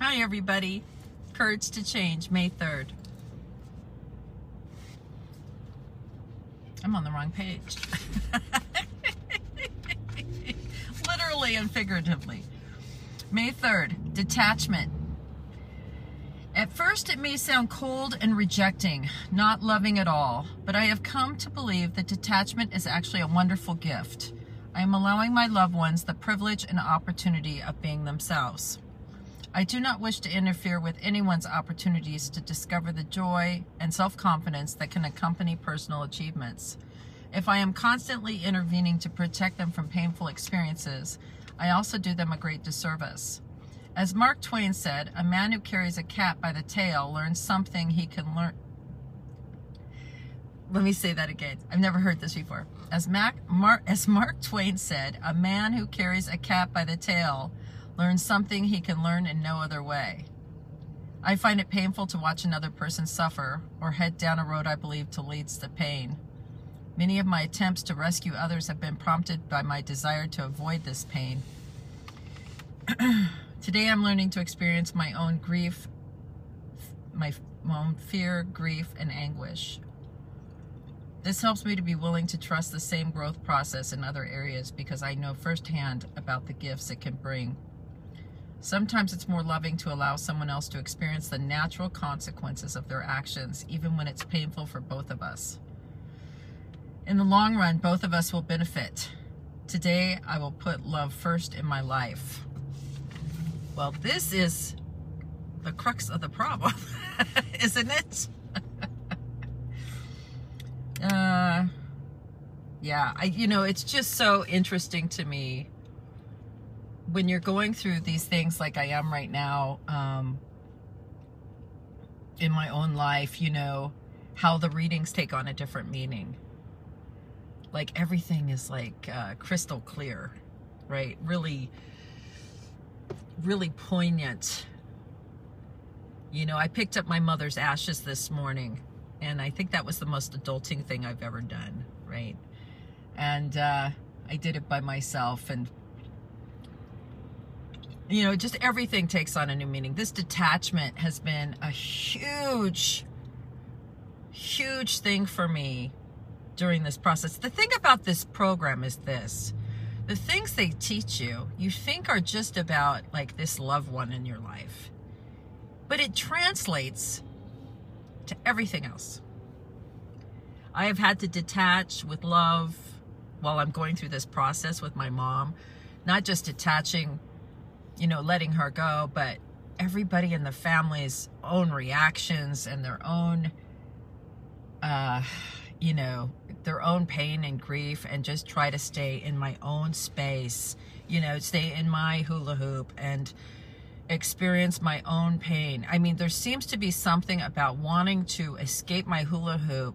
Hi, everybody. Courage to Change, May 3rd. I'm on the wrong page. Literally and figuratively. May 3rd, detachment. At first, it may sound cold and rejecting, not loving at all, but I have come to believe that detachment is actually a wonderful gift. I am allowing my loved ones the privilege and opportunity of being themselves. I do not wish to interfere with anyone's opportunities to discover the joy and self confidence that can accompany personal achievements. If I am constantly intervening to protect them from painful experiences, I also do them a great disservice. As Mark Twain said, a man who carries a cat by the tail learns something he can learn. Let me say that again. I've never heard this before. As, Mac, Mark, as Mark Twain said, a man who carries a cat by the tail learns something he can learn in no other way. I find it painful to watch another person suffer or head down a road I believe to leads to pain. Many of my attempts to rescue others have been prompted by my desire to avoid this pain. Today I'm learning to experience my own grief, my own fear, grief, and anguish. This helps me to be willing to trust the same growth process in other areas because I know firsthand about the gifts it can bring. Sometimes it's more loving to allow someone else to experience the natural consequences of their actions, even when it's painful for both of us. In the long run, both of us will benefit. Today, I will put love first in my life. Well, this is the crux of the problem, isn't it? uh, yeah, I, you know, it's just so interesting to me when you're going through these things like I am right now um, in my own life, you know, how the readings take on a different meaning. Like everything is like uh, crystal clear, right? Really, really poignant. You know, I picked up my mother's ashes this morning, and I think that was the most adulting thing I've ever done, right? And uh, I did it by myself, and you know, just everything takes on a new meaning. This detachment has been a huge, huge thing for me during this process. The thing about this program is this the things they teach you, you think are just about like this loved one in your life, but it translates to everything else. I have had to detach with love while I'm going through this process with my mom, not just detaching you know, letting her go, but everybody in the family's own reactions and their own, uh, you know, their own pain and grief, and just try to stay in my own space, you know, stay in my hula hoop and experience my own pain. I mean, there seems to be something about wanting to escape my hula hoop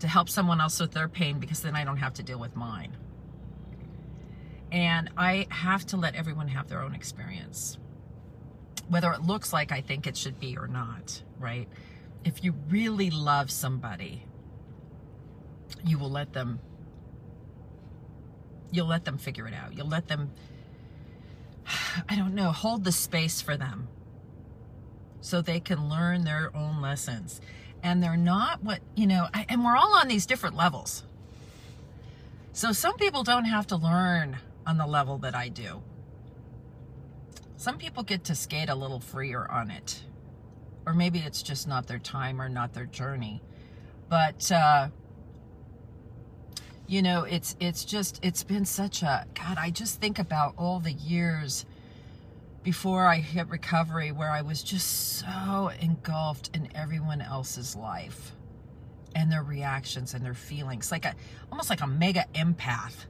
to help someone else with their pain because then I don't have to deal with mine. And I have to let everyone have their own experience, whether it looks like I think it should be or not, right? If you really love somebody, you will let them you'll let them figure it out. You'll let them I don't know, hold the space for them so they can learn their own lessons. And they're not what, you know, and we're all on these different levels. So some people don't have to learn on the level that I do. Some people get to skate a little freer on it. Or maybe it's just not their time or not their journey. But uh, you know, it's it's just it's been such a god, I just think about all the years before I hit recovery where I was just so engulfed in everyone else's life and their reactions and their feelings like a almost like a mega empath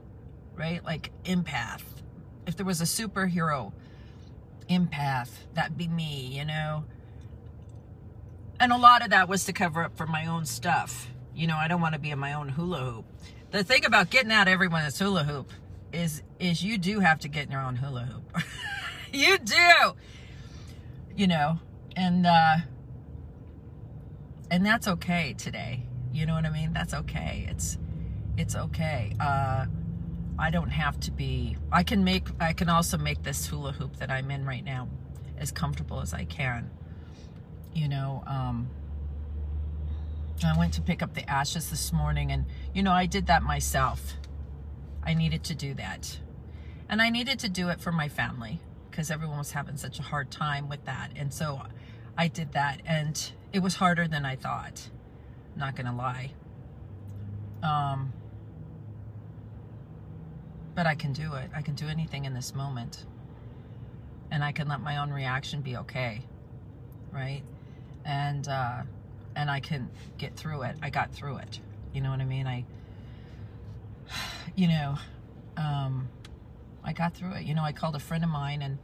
right? Like empath. If there was a superhero empath, that'd be me, you know? And a lot of that was to cover up for my own stuff. You know, I don't want to be in my own hula hoop. The thing about getting out everyone that's hula hoop is is you do have to get in your own hula hoop. you do. You know, and uh and that's okay today. You know what I mean? That's okay. It's it's okay. Uh I don't have to be, I can make, I can also make this hula hoop that I'm in right now as comfortable as I can. You know, um, I went to pick up the ashes this morning, and you know, I did that myself. I needed to do that. And I needed to do it for my family because everyone was having such a hard time with that. And so I did that, and it was harder than I thought. Not gonna lie. Um, but I can do it. I can do anything in this moment. And I can let my own reaction be okay. Right? And uh and I can get through it. I got through it. You know what I mean? I you know, um I got through it. You know, I called a friend of mine and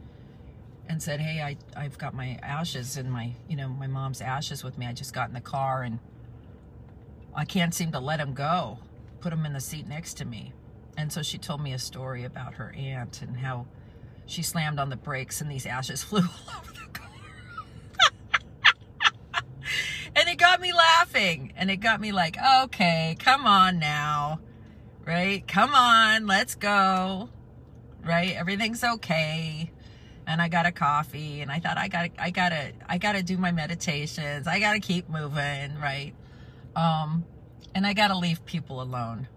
and said, "Hey, I I've got my ashes and my, you know, my mom's ashes with me. I just got in the car and I can't seem to let them go. Put them in the seat next to me." And so she told me a story about her aunt and how she slammed on the brakes and these ashes flew all over the car. and it got me laughing. And it got me like, okay, come on now. Right? Come on, let's go. Right? Everything's okay. And I got a coffee and I thought I got to I got to I got to do my meditations. I got to keep moving, right? Um and I got to leave people alone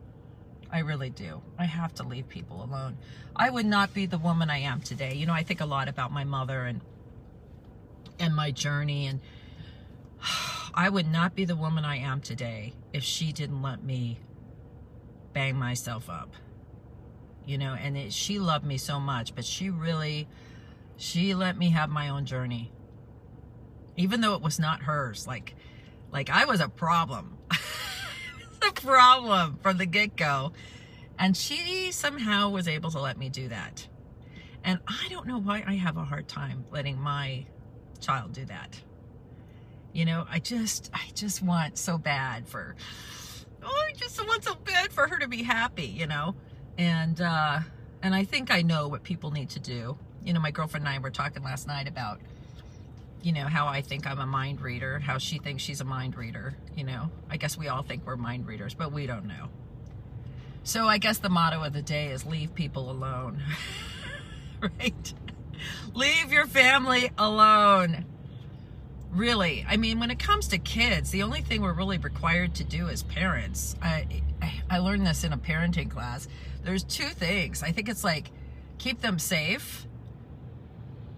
I really do. I have to leave people alone. I would not be the woman I am today. You know, I think a lot about my mother and and my journey and I would not be the woman I am today if she didn't let me bang myself up. You know, and it, she loved me so much, but she really she let me have my own journey. Even though it was not hers, like like I was a problem. problem from the get go. And she somehow was able to let me do that. And I don't know why I have a hard time letting my child do that. You know, I just, I just want so bad for, oh, I just want so bad for her to be happy, you know? And, uh, and I think I know what people need to do. You know, my girlfriend and I were talking last night about you know, how I think I'm a mind reader, how she thinks she's a mind reader, you know. I guess we all think we're mind readers, but we don't know. So I guess the motto of the day is leave people alone. right? leave your family alone. Really. I mean, when it comes to kids, the only thing we're really required to do as parents, I, I learned this in a parenting class. There's two things. I think it's like keep them safe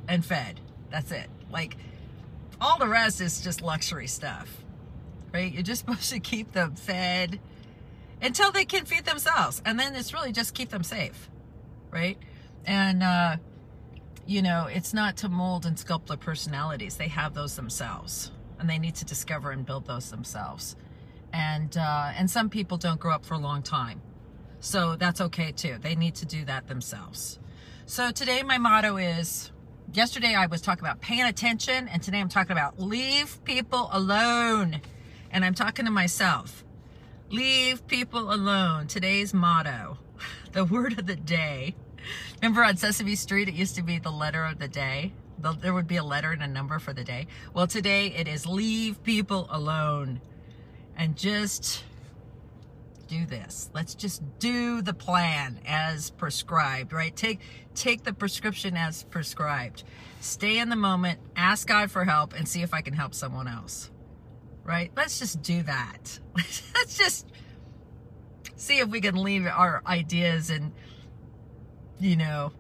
and fed. That's it. Like all the rest is just luxury stuff, right? You're just supposed to keep them fed until they can feed themselves. And then it's really just keep them safe, right? And, uh, you know, it's not to mold and sculpt their personalities. They have those themselves and they need to discover and build those themselves. And, uh, and some people don't grow up for a long time. So that's okay too. They need to do that themselves. So today my motto is yesterday I was talking about paying attention, and today I'm talking about leave people alone. And I'm talking to myself. Leave people alone. Today's motto, the word of the day. Remember on Sesame Street, it used to be the letter of the day. There would be a letter and a number for the day. Well, today it is leave people alone. And just do this. Let's just do the plan as prescribed, right? Take take the prescription as prescribed. Stay in the moment, ask God for help and see if I can help someone else. Right? Let's just do that. Let's just see if we can leave our ideas and you know,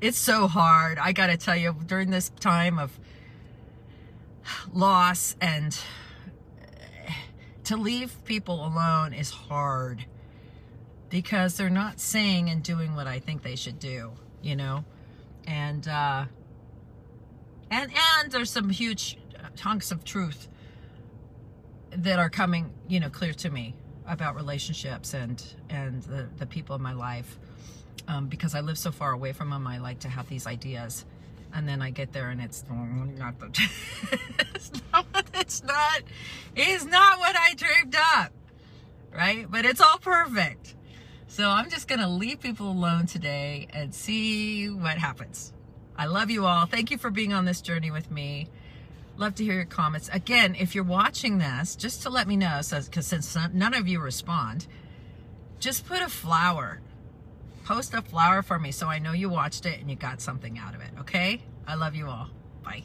it's so hard. I got to tell you during this time of loss and to leave people alone is hard because they're not saying and doing what I think they should do, you know? And, uh, and, and there's some huge hunks of truth that are coming, you know, clear to me about relationships and, and the, the people in my life. Um, because I live so far away from them, I like to have these ideas and then I get there and it's not the it's not it's not. It's not what I dreamed up right? But it's all perfect. So I'm just gonna leave people alone today and see what happens. I love you all. Thank you for being on this journey with me. Love to hear your comments. Again if you're watching this just to let me know because since none of you respond just put a flower post a flower for me so I know you watched it and you got something out of it, okay? I love you all. Bye.